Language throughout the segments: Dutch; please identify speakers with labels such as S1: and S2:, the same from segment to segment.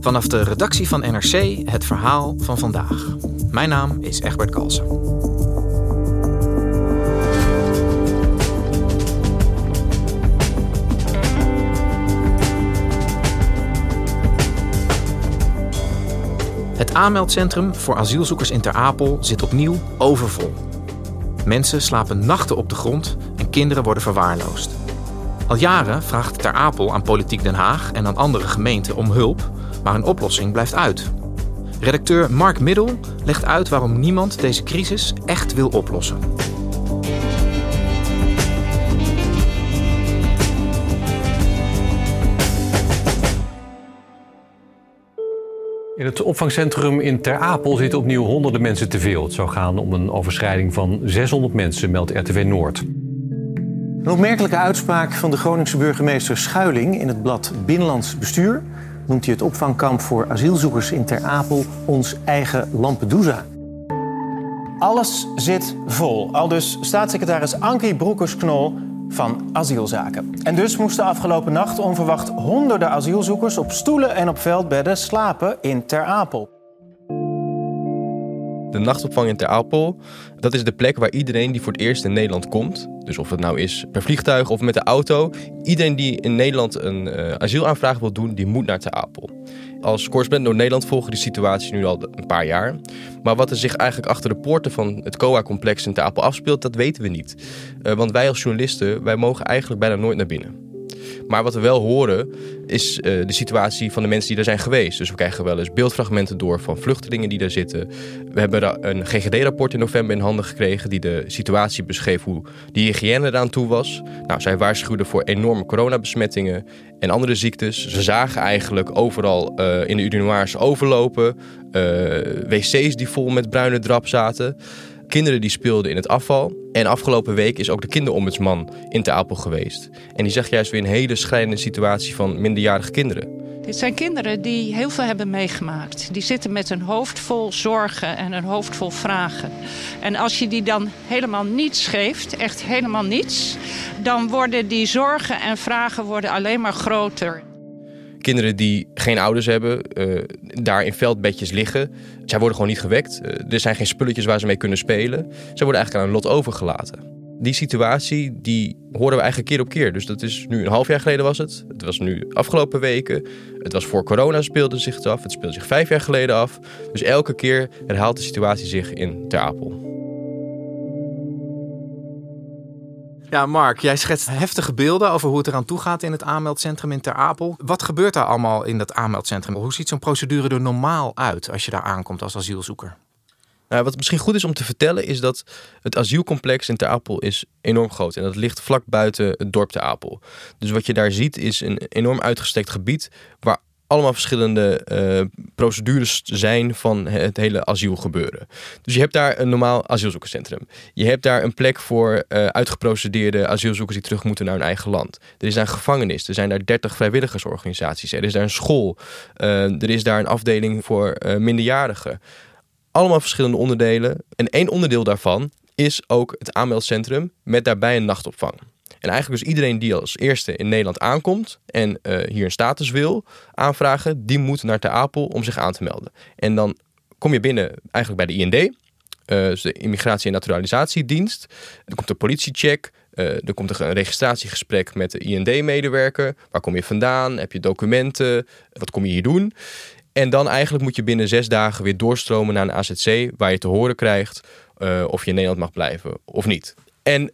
S1: Vanaf de redactie van NRC het verhaal van vandaag. Mijn naam is Egbert Kalsen. Het aanmeldcentrum voor asielzoekers in Ter Apel zit opnieuw overvol. Mensen slapen nachten op de grond en kinderen worden verwaarloosd. Al jaren vraagt Ter Apel aan Politiek Den Haag en aan andere gemeenten om hulp, maar een oplossing blijft uit. Redacteur Mark Middel legt uit waarom niemand deze crisis echt wil oplossen.
S2: In het opvangcentrum in Ter Apel zitten opnieuw honderden mensen te veel. Het zou gaan om een overschrijding van 600 mensen, meldt RTW Noord.
S3: Een opmerkelijke uitspraak van de Groningse burgemeester Schuiling in het blad Binnenlands Bestuur noemt hij het opvangkamp voor asielzoekers in Ter Apel ons eigen Lampedusa. Alles zit vol, al dus staatssecretaris Ankie Broekers-Knol van asielzaken. En dus moesten afgelopen nacht onverwacht honderden asielzoekers op stoelen en op veldbedden slapen in Ter Apel.
S4: De nachtopvang in Ter Apel, dat is de plek waar iedereen die voor het eerst in Nederland komt, dus of het nou is per vliegtuig of met de auto, iedereen die in Nederland een uh, asielaanvraag wil doen, die moet naar Ter Apel. Als correspondent door Nederland volgen die situatie nu al een paar jaar. Maar wat er zich eigenlijk achter de poorten van het COA-complex in Ter Apel afspeelt, dat weten we niet. Uh, want wij als journalisten, wij mogen eigenlijk bijna nooit naar binnen. Maar wat we wel horen is uh, de situatie van de mensen die er zijn geweest. Dus we krijgen wel eens beeldfragmenten door van vluchtelingen die daar zitten. We hebben een GGD-rapport in november in handen gekregen die de situatie beschreef hoe die hygiëne eraan toe was. Nou, zij waarschuwden voor enorme coronabesmettingen en andere ziektes. Ze zagen eigenlijk overal uh, in de urinoirs overlopen. Uh, wc's die vol met bruine drap zaten. Kinderen die speelden in het afval. En afgelopen week is ook de kinderombudsman in Ter Apel geweest. En die zegt juist weer een hele schrijnende situatie van minderjarige kinderen.
S5: Dit zijn kinderen die heel veel hebben meegemaakt. Die zitten met een hoofd vol zorgen en een hoofd vol vragen. En als je die dan helemaal niets geeft, echt helemaal niets... dan worden die zorgen en vragen worden alleen maar groter
S4: kinderen die geen ouders hebben, uh, daar in veldbedjes liggen. Zij worden gewoon niet gewekt. Uh, er zijn geen spulletjes waar ze mee kunnen spelen. Ze worden eigenlijk aan hun lot overgelaten. Die situatie die horen we eigenlijk keer op keer. Dus dat is nu een half jaar geleden was het. Het was nu afgelopen weken. Het was voor corona speelde zich het af. Het speelde zich vijf jaar geleden af. Dus elke keer herhaalt de situatie zich in Ter Apel.
S1: Ja, Mark, jij schetst heftige beelden over hoe het eraan toe gaat in het aanmeldcentrum in Ter Apel. Wat gebeurt daar allemaal in dat aanmeldcentrum? Hoe ziet zo'n procedure er normaal uit als je daar aankomt als asielzoeker?
S4: Nou, wat misschien goed is om te vertellen is dat het asielcomplex in Ter Apel is enorm groot. En dat ligt vlak buiten het dorp Ter Apel. Dus wat je daar ziet is een enorm uitgestrekt gebied waar allemaal verschillende uh, procedures zijn van het hele asielgebeuren. Dus je hebt daar een normaal asielzoekerscentrum. Je hebt daar een plek voor uh, uitgeprocedeerde asielzoekers die terug moeten naar hun eigen land. Er is daar een gevangenis. Er zijn daar 30 vrijwilligersorganisaties. Er is daar een school. Uh, er is daar een afdeling voor minderjarigen. Allemaal verschillende onderdelen. En één onderdeel daarvan is ook het aanmeldcentrum met daarbij een nachtopvang. En eigenlijk dus iedereen die als eerste in Nederland aankomt en uh, hier een status wil aanvragen, die moet naar Ter Apel om zich aan te melden. En dan kom je binnen eigenlijk bij de IND, uh, dus de Immigratie- en Naturalisatiedienst. Dan komt de politiecheck. er komt een registratiegesprek met de IND-medewerker. Waar kom je vandaan? Heb je documenten? Wat kom je hier doen? En dan eigenlijk moet je binnen zes dagen weer doorstromen naar een AZC, waar je te horen krijgt of je in Nederland mag blijven of niet. En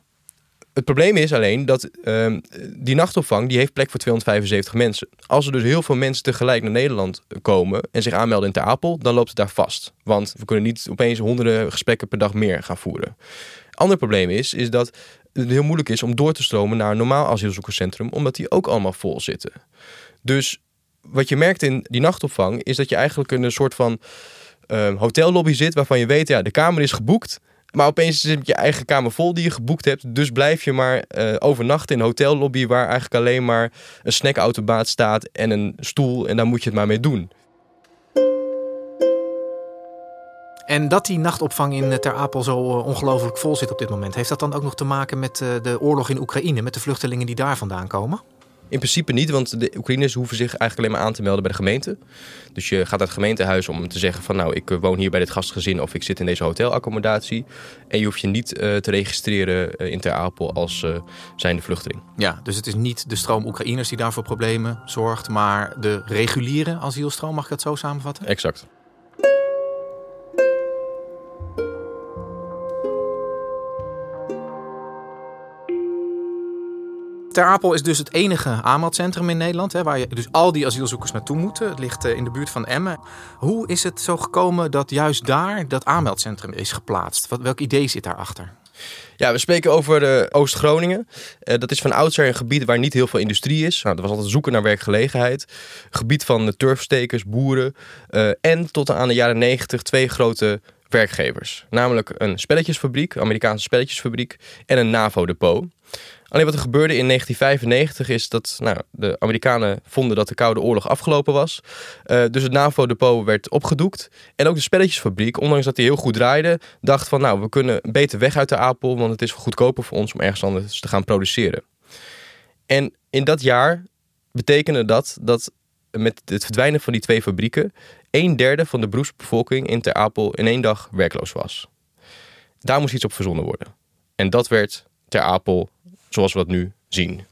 S4: het probleem is alleen dat uh, die nachtopvang die heeft plek voor 275 mensen. Als er dus heel veel mensen tegelijk naar Nederland komen en zich aanmelden in Ter Apel, dan loopt het daar vast. Want we kunnen niet opeens honderden gesprekken per dag meer gaan voeren. Ander probleem is, is dat het heel moeilijk is om door te stromen naar een normaal asielzoekerscentrum, omdat die ook allemaal vol zitten. Dus wat je merkt in die nachtopvang is dat je eigenlijk in een soort van uh, hotellobby zit waarvan je weet, ja, de kamer is geboekt. Maar opeens zit je eigen kamer vol die je geboekt hebt. Dus blijf je maar uh, overnachten in een hotellobby waar eigenlijk alleen maar een snackautomaat staat en een stoel. En daar moet je het maar mee doen.
S1: En dat die nachtopvang in Ter Apel zo eh, ongelooflijk vol zit op dit moment, heeft dat dan ook nog te maken met eh, de oorlog in Oekraïne, met de vluchtelingen die daar vandaan komen?
S4: In principe niet, want de Oekraïners hoeven zich eigenlijk alleen maar aan te melden bij de gemeente. Dus je gaat naar het gemeentehuis om te zeggen van nou, ik eh, woon hier bij dit gastgezin of ik zit in deze hotelaccommodatie. En je hoeft je niet uh, te registreren uh, in Ter Apel als uh, zijnde vluchteling.
S1: Ja, dus het is niet de stroom Oekraïners die daarvoor problemen zorgt, maar de reguliere asielstroom, mag ik dat zo samenvatten?
S4: Exact.
S1: Ter Apel is dus het enige aanmeldcentrum in Nederland, hè, waar je dus al die asielzoekers naartoe moeten. Het ligt in de buurt van Emmen. Hoe is het zo gekomen dat juist daar dat aanmeldcentrum is geplaatst? Wat, welk idee zit daarachter?
S4: Ja, we spreken over uh, Oost-Groningen. Uh, dat is van oudsher een gebied waar niet heel veel industrie is. Nou, dat was altijd zoeken naar werkgelegenheid. Gebied van turfstekers, boeren. En tot aan de jaren negentig twee grote werkgevers. Namelijk een spelletjesfabriek, Amerikaanse spelletjesfabriek en een NAVO-depot. Alleen wat er gebeurde in 1995 is dat nou, de Amerikanen vonden dat de Koude Oorlog afgelopen was. Uh, dus het NAVO-depot werd opgedoekt. En ook de spelletjesfabriek, ondanks dat die heel goed draaide, dacht van nou, we kunnen beter weg uit de Apel, want het is goedkoper voor ons om ergens anders te gaan produceren. En in dat jaar betekende dat dat met het verdwijnen van die twee fabrieken een derde van de beroepsbevolking in Ter Apel in één dag werkloos was. Daar moest iets op verzonnen worden. En dat werd Ter Apel zoals we dat nu zien.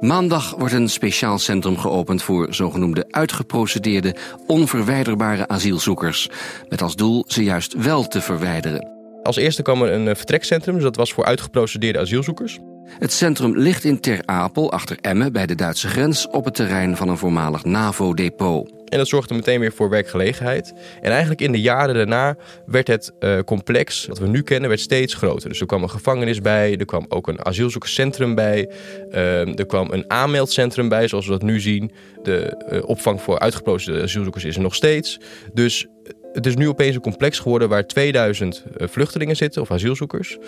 S6: Maandag wordt een speciaal centrum geopend voor zogenoemde uitgeprocedeerde, onverwijderbare asielzoekers. Met als doel ze juist wel te verwijderen.
S4: Als eerste kwam er een vertrekcentrum, dus dat was voor uitgeprocedeerde asielzoekers.
S6: Het centrum ligt in Ter Apel, achter Emmen, bij de Duitse grens, op het terrein van een voormalig NAVO-depot.
S4: En dat zorgde meteen weer voor werkgelegenheid. En eigenlijk in de jaren daarna werd het uh, complex, dat we nu kennen, werd steeds groter. Dus er kwam een gevangenis bij, er kwam ook een asielzoekerscentrum bij, uh, er kwam een aanmeldcentrum bij, zoals we dat nu zien. De uh, opvang voor uitgeprocedeerde asielzoekers is er nog steeds. Dus het is nu opeens een complex geworden waar 2000 eh, vluchtelingen zitten of asielzoekers.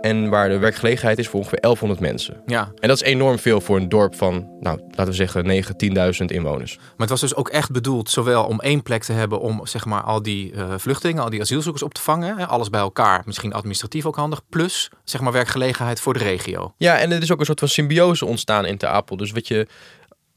S4: En waar de werkgelegenheid is voor ongeveer 1100 mensen.
S1: Ja.
S4: En dat is enorm veel voor een dorp van, nou, laten we zeggen, 9, 10.000 inwoners.
S1: Maar het was dus ook echt bedoeld zowel om één plek te hebben om zeg maar, al die uh, vluchtelingen, al die asielzoekers op te vangen. Hè, alles bij elkaar, misschien administratief ook handig. Plus zeg maar, werkgelegenheid voor de regio.
S4: Ja, en er is ook een soort van symbiose ontstaan in Ter Apel. Dus wat je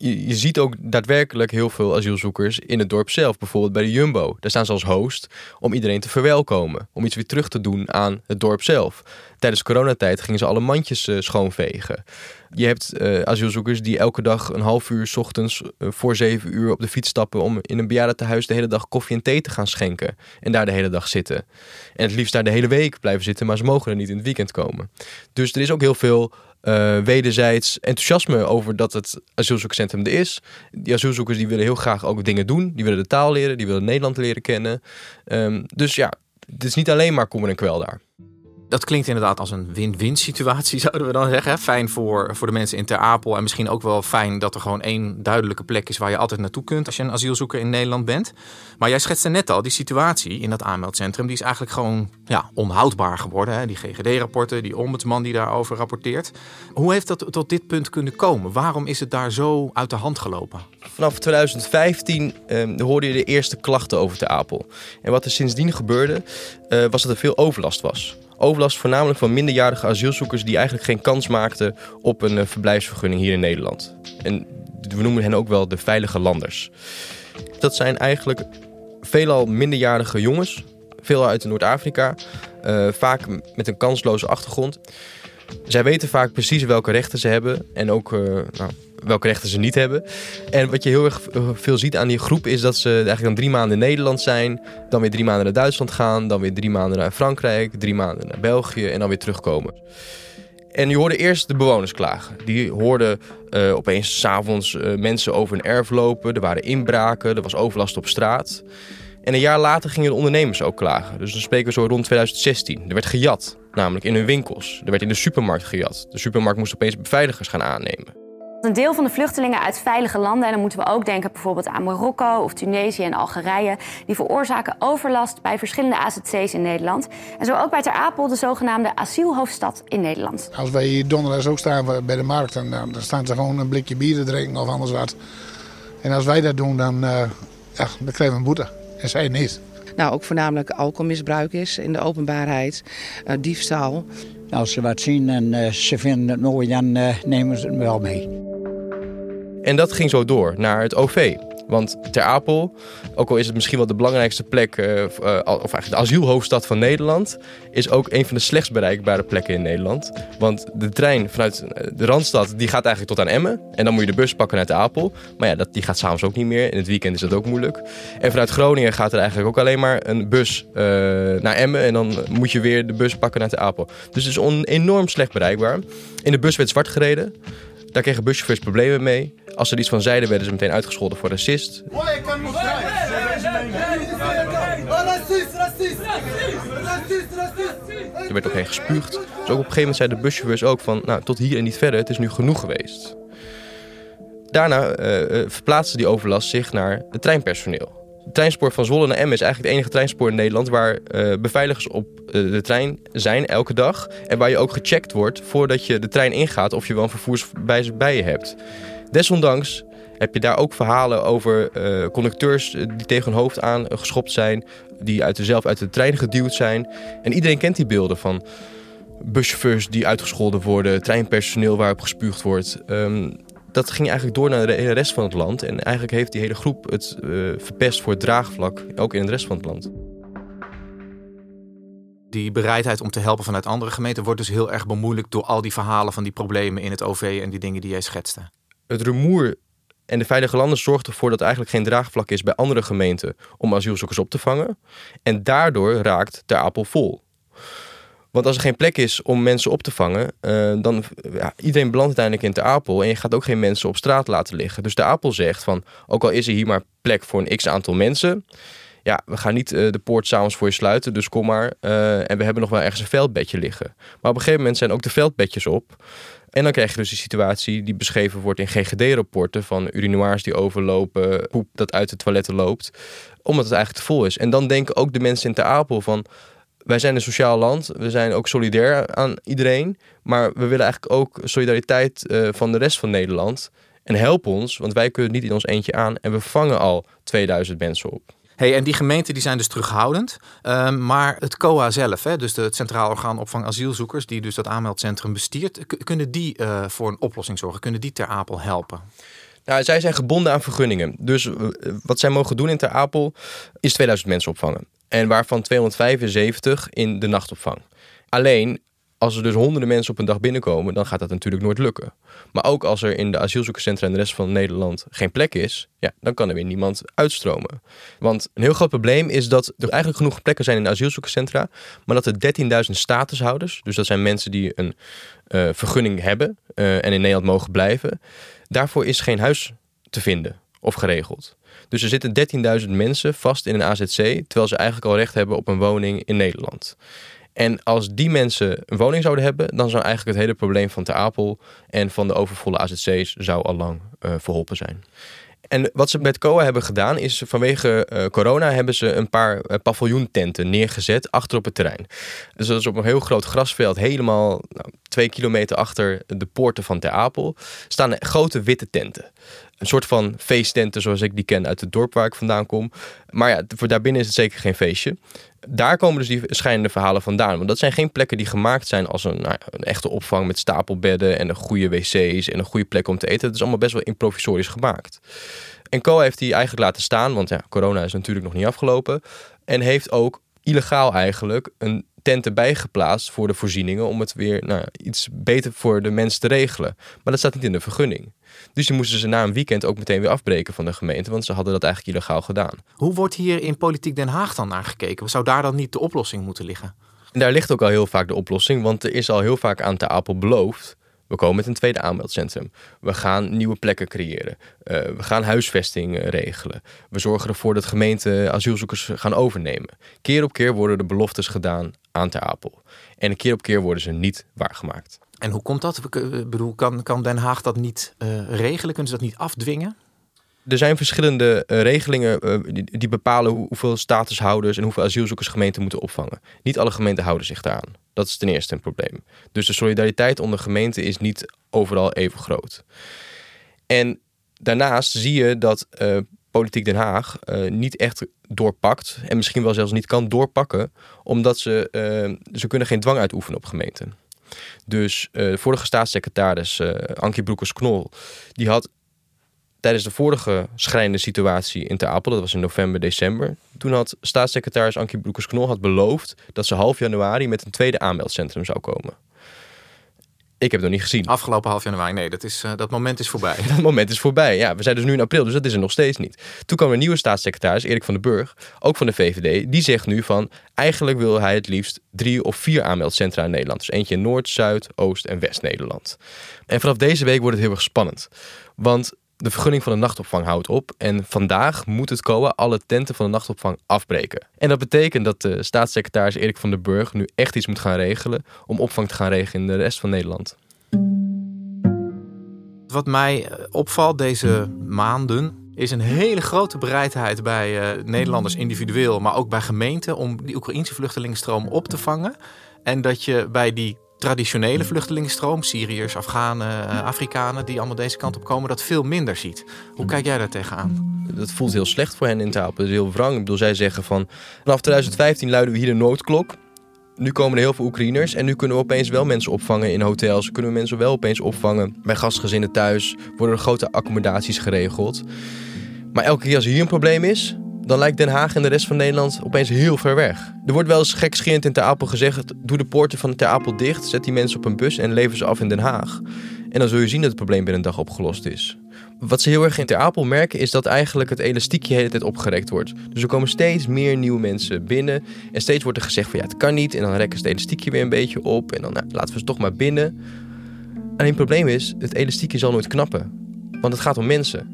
S4: je, ziet ook daadwerkelijk heel veel asielzoekers in het dorp zelf. Bijvoorbeeld bij de Jumbo. Daar staan ze als host om iedereen te verwelkomen. Om iets weer terug te doen aan het dorp zelf. Tijdens coronatijd gingen ze alle mandjes uh, schoonvegen. Je hebt uh, asielzoekers die elke dag een half uur s ochtends uh, voor zeven uur op de fiets stappen om in een bejaardentehuis de hele dag koffie en thee te gaan schenken. En daar de hele dag zitten. En het liefst daar de hele week blijven zitten, maar ze mogen er niet in het weekend komen. Dus er is ook heel veel uh, wederzijds enthousiasme over dat het asielzoekerscentrum er is. Die asielzoekers die willen heel graag ook dingen doen. Die willen de taal leren, die willen Nederland leren kennen. Um, dus ja, het is niet alleen maar kommer en kwel daar
S1: dat klinkt inderdaad als een win-win situatie, zouden we dan zeggen. Fijn voor, voor de mensen in Ter Apel. En misschien ook wel fijn dat er gewoon één duidelijke plek is waar je altijd naartoe kunt als je een asielzoeker in Nederland bent. Maar jij schetste net al, die situatie in dat aanmeldcentrum, die is eigenlijk gewoon ja, onhoudbaar geworden. Hè? Die GGD-rapporten, die ombudsman die daarover rapporteert. Hoe heeft dat tot dit punt kunnen komen? Waarom is het daar zo uit de hand gelopen?
S4: Vanaf 2015 eh, hoorde je de eerste klachten over Ter Apel. En wat er sindsdien gebeurde, uh, was dat er veel overlast was. Overlast voornamelijk van minderjarige asielzoekers die eigenlijk geen kans maakten op een uh, verblijfsvergunning hier in Nederland. En we noemen hen ook wel de veilige landers. Dat zijn eigenlijk veelal minderjarige jongens, veelal uit Noord-Afrika, uh, vaak met een kansloze achtergrond. Zij weten vaak precies welke rechten ze hebben en ook nou, welke rechten ze niet hebben. En wat je heel erg veel ziet aan die groep is dat ze eigenlijk dan drie maanden in Nederland zijn, dan weer drie maanden naar Duitsland gaan, dan weer drie maanden naar Frankrijk, drie maanden naar België en dan weer terugkomen. En je hoorde eerst de bewoners klagen. Die hoorden uh, opeens s'avonds uh, mensen over een erf lopen. Er waren inbraken, er was overlast op straat. En een jaar later gingen de ondernemers ook klagen. Dus dan spreken we zo rond 2016. Er werd gejat, namelijk in hun winkels. Er werd in de supermarkt gejat. De supermarkt moest opeens beveiligers gaan aannemen.
S7: Een deel van de vluchtelingen uit veilige landen, en dan moeten we ook denken bijvoorbeeld aan Marokko of Tunesië en Algerije, die veroorzaken overlast bij verschillende AZC's in Nederland. En zo ook bij Ter Apel, de zogenaamde asielhoofdstad in Nederland.
S8: Als wij hier donderdag ook staan bij de markt, dan, dan staan ze gewoon een blikje bier te drinken of anders wat. En als wij dat doen, dan, uh, ja, dan krijgen we een boete. En zij niet.
S9: Nou, ook voornamelijk alcoholmisbruik is in de openbaarheid, uh, diefstal.
S10: Als ze wat zien en uh, ze vinden het mooi, dan nemen ze het wel mee.
S4: En dat ging zo door naar het OV. Want Ter Apel, ook al is het misschien wel de belangrijkste plek, uh, of eigenlijk de asielhoofdstad van Nederland, is ook een van de slechtst bereikbare plekken in Nederland. Want de trein vanuit eh, de Randstad, die gaat eigenlijk tot aan Emmen. En dan moet je de bus pakken naar Ter Apel. Maar ja, die gaat s'avonds ook niet meer. In het weekend is dat ook moeilijk. En vanuit Groningen gaat er eigenlijk ook alleen maar een bus naar Emmen. En dan moet je weer de bus pakken naar Ter Apel. Dus het is enorm slecht bereikbaar. In de bus werd zwart gereden. Daar kregen buschauffeurs problemen mee. Als ze er iets van zeiden, werden ze meteen uitgescholden voor racist. Er werd ook heen gespuugd. Dus ook op een gegeven moment zeiden de buschauffeurs ook van... nou, tot hier en niet verder, het is nu genoeg geweest. Daarna uh, verplaatste die overlast zich naar het treinpersoneel. Het treinspoor van Zwolle naar Emmen is eigenlijk het enige treinspoor in Nederland... waar uh, beveiligers op uh, de trein zijn elke dag. En waar je ook gecheckt wordt voordat je de trein ingaat... of je wel een vervoersbewijs bij je hebt. Desondanks heb je daar ook verhalen over uh, conducteurs die tegen hun hoofd aan geschopt zijn... die uit de, zelf uit de trein geduwd zijn. En iedereen kent die beelden van buschauffeurs die uitgescholden worden... treinpersoneel waarop gespuugd wordt... Um, dat ging eigenlijk door naar de rest van het land. En eigenlijk heeft die hele groep het verpest voor het draagvlak, ook in de rest van het land.
S1: Die bereidheid om te helpen vanuit andere gemeenten wordt dus heel erg bemoeilijkt door al die verhalen van die problemen in het OV en die dingen die jij schetste.
S4: Het rumoer en de Veilige Landen zorgt ervoor dat er eigenlijk geen draagvlak is bij andere gemeenten om asielzoekers op te vangen. En daardoor raakt de Apel vol. Want als er geen plek is om mensen op te vangen, uh, dan ja, iedereen belandt uiteindelijk in de Apel en je gaat ook geen mensen op straat laten liggen. Dus de Apel zegt van, ook al is er hier maar plek voor een x aantal mensen, ja, we gaan niet uh, de poort s'avonds voor je sluiten, dus kom maar. Uh, en we hebben nog wel ergens een veldbedje liggen. Maar op een gegeven moment zijn ook de veldbedjes op. En dan krijg je dus die situatie die beschreven wordt in GGD-rapporten van urinoirs die overlopen, poep dat uit de toiletten loopt, omdat het eigenlijk te vol is. En dan denken ook de mensen in Ter Apel van, wij zijn een sociaal land. We zijn ook solidair aan iedereen. Maar we willen eigenlijk ook solidariteit uh, van de rest van Nederland. En help ons, want wij kunnen niet in ons eentje aan. En we vangen al 2000 mensen op.
S1: Hey, en die gemeenten die zijn dus terughoudend. Um, maar het COA zelf, hè, dus het Centraal Orgaan Opvang Asielzoekers, die dus dat aanmeldcentrum bestiert, kunnen die uh, voor een oplossing zorgen? Kunnen die Ter Apel helpen?
S4: Nou, zij zijn gebonden aan vergunningen. Dus uh, wat zij mogen doen in Ter Apel is 2000 mensen opvangen. En waarvan 275 in de nachtopvang. Alleen als er dus honderden mensen op een dag binnenkomen, dan gaat dat natuurlijk nooit lukken. Maar ook als er in de asielzoekerscentra in de rest van Nederland geen plek is, ja, dan kan er weer niemand uitstromen. Want een heel groot probleem is dat er eigenlijk genoeg plekken zijn in de asielzoekerscentra, maar dat er 13.000 statushouders, dus dat zijn mensen die een uh, vergunning hebben uh, en in Nederland mogen blijven, daarvoor is geen huis te vinden of geregeld. Dus er zitten 13.000 mensen vast in een AZC, terwijl ze eigenlijk al recht hebben op een woning in Nederland. En als die mensen een woning zouden hebben, dan zou eigenlijk het hele probleem van Ter Apel en van de overvolle AZC's zou al lang uh, verholpen zijn. En wat ze met COA hebben gedaan is vanwege uh, corona hebben ze een paar uh, paviljoententen neergezet achter op het terrein. Dus dat is op een heel groot grasveld, helemaal nou, twee kilometer achter de poorten van Ter Apel, staan grote witte tenten. Een soort van feesttenten zoals ik die ken uit het dorp waar ik vandaan kom. Maar ja, voor daarbinnen is het zeker geen feestje. Daar komen dus die schijnende verhalen vandaan. Want dat zijn geen plekken die gemaakt zijn als een, nou, een echte opvang met stapelbedden en een goede wc's en een goede plek om te eten. Het is allemaal best wel improvisorisch gemaakt. En Co heeft die eigenlijk laten staan, want ja, corona is natuurlijk nog niet afgelopen. En heeft ook illegaal eigenlijk een tenten bijgeplaatst voor de voorzieningen om het weer nou, iets beter voor de mensen te regelen. Maar dat staat niet in de vergunning. Dus die moesten ze na een weekend ook meteen weer afbreken van de gemeente, want ze hadden dat eigenlijk illegaal gedaan.
S1: Hoe wordt hier in Politiek Den Haag dan naar gekeken? Zou daar dan niet de oplossing moeten liggen?
S4: En daar ligt ook al heel vaak de oplossing, want er is al heel vaak aan Ter Apel beloofd. We komen met een tweede aanmeldcentrum. We gaan nieuwe plekken creëren. Uh, we gaan huisvesting uh, regelen. We zorgen ervoor dat gemeenten asielzoekers gaan overnemen. Keer op keer worden de beloftes gedaan aan Ter Apel. En keer op keer worden ze niet waargemaakt.
S1: En hoe komt dat? Ik bedoel, kan, kan Den Haag dat niet uh, regelen? Kunnen ze dat niet afdwingen?
S4: Er zijn verschillende uh, regelingen die, bepalen hoeveel statushouders en hoeveel asielzoekers gemeenten moeten opvangen. Niet alle gemeenten houden zich daaraan. Dat is ten eerste een probleem. Dus de solidariteit onder gemeenten is niet overal even groot. En daarnaast zie je dat Politiek Den Haag niet echt doorpakt en misschien wel zelfs niet kan doorpakken, omdat ze, ze kunnen geen dwang uitoefenen op gemeenten. Dus de vorige staatssecretaris Ankie Broekers-Knol, die had tijdens de vorige schrijnende situatie in Ter Apel, dat was in november, december, toen had staatssecretaris Ankie Broekers-Knol had beloofd dat ze half januari met een tweede aanmeldcentrum zou komen. Ik heb het nog niet gezien.
S1: Afgelopen half januari, nee, dat, is, uh, dat moment is voorbij.
S4: dat moment is voorbij, ja. We zijn dus nu in april, dus dat is er nog steeds niet. Toen kwam een nieuwe staatssecretaris, Erik van den Burg, ook van de VVD. Die zegt nu van, eigenlijk wil hij het liefst drie of vier aanmeldcentra in Nederland. Dus eentje in Noord, Zuid, Oost en West-Nederland. En vanaf deze week wordt het heel erg spannend. Want de vergunning van de nachtopvang houdt op. En vandaag moet het COA alle tenten van de nachtopvang afbreken. En dat betekent dat de staatssecretaris Erik van den Burg nu echt iets moet gaan regelen om opvang te gaan regelen in de rest van Nederland.
S1: Wat mij eh, opvalt deze maanden is een hele grote bereidheid bij uh, Nederlanders individueel, maar ook bij gemeenten om die Oekraïnse vluchtelingenstroom op te vangen. En dat je bij die traditionele vluchtelingenstroom, Syriërs, Afghanen, eh, Afrikanen, die allemaal deze kant op komen, dat veel minder ziet. Hoe kijk jij daar tegenaan?
S4: Dat voelt heel slecht voor hen in taal. Dat is heel wrang. Ik bedoel, zij zeggen van vanaf 2015 luiden we hier de noodklok. Nu komen er heel veel Oekraïners en nu kunnen we opeens wel mensen opvangen in hotels. Kunnen we mensen wel opeens opvangen bij gastgezinnen thuis. Worden er grote accommodaties geregeld. Maar elke keer als er hier een probleem is, dan lijkt Den Haag en de rest van Nederland opeens heel ver weg. Er wordt wel eens gekscherend in Ter Apel gezegd: doe de poorten van Ter Apel dicht, zet die mensen op een bus en lever ze af in Den Haag. En dan zul je zien dat het probleem binnen een dag opgelost is. Wat ze heel erg in Ter Apel merken is dat eigenlijk het elastiekje de hele tijd opgerekt wordt. Dus er komen steeds meer nieuwe mensen binnen. En steeds wordt er gezegd van ja, het kan niet. En dan rekken ze het elastiekje weer een beetje op. En dan nou, laten we ze toch maar binnen. Alleen het probleem is, het elastiekje zal nooit knappen. Want het gaat om mensen.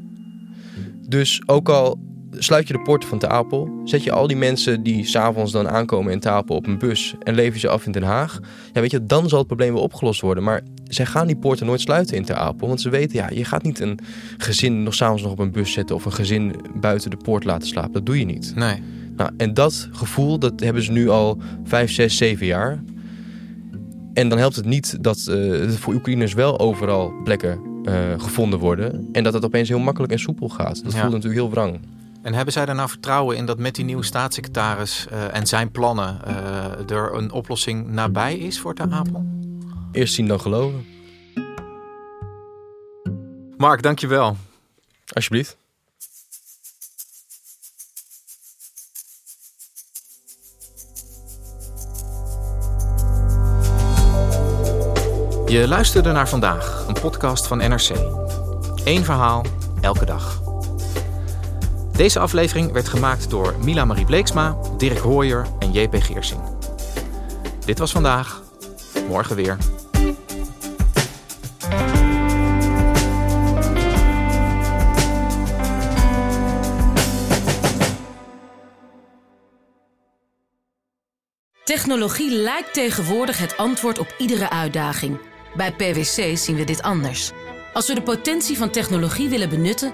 S4: Dus ook al sluit je de poorten van Tapel, zet je al die mensen die s'avonds dan aankomen in Tapel op een bus en lever ze af in Den Haag. Ja, weet je, dan zal het probleem wel opgelost worden. Maar zij gaan die poorten nooit sluiten in Ter Apel, want ze weten, ja, je gaat niet een gezin nog s'avonds nog op een bus zetten of een gezin buiten de poort laten slapen. Dat doe je niet.
S1: Nee.
S4: Nou, en dat gevoel, dat hebben ze nu al vijf, zes, zeven jaar. En dan helpt het niet dat uh, voor Oekraïners wel overal plekken uh, gevonden worden. En dat het opeens heel makkelijk en soepel gaat. Dat ja. voelt natuurlijk heel wrang.
S1: En hebben zij er nou vertrouwen in dat met die nieuwe staatssecretaris uh, en zijn plannen uh, er een oplossing nabij is voor Ter Apel?
S4: Eerst zien dan geloven.
S1: Mark, dankjewel.
S4: Alsjeblieft.
S1: Je luisterde naar vandaag, een podcast van NRC. Eén verhaal, elke dag. Deze aflevering werd gemaakt door Mila Marie Bleeksma, Dirk Hooyer en JP Geersing. Dit was vandaag. Morgen weer.
S11: Technologie lijkt tegenwoordig het antwoord op iedere uitdaging. Bij PwC zien we dit anders. Als we de potentie van technologie willen benutten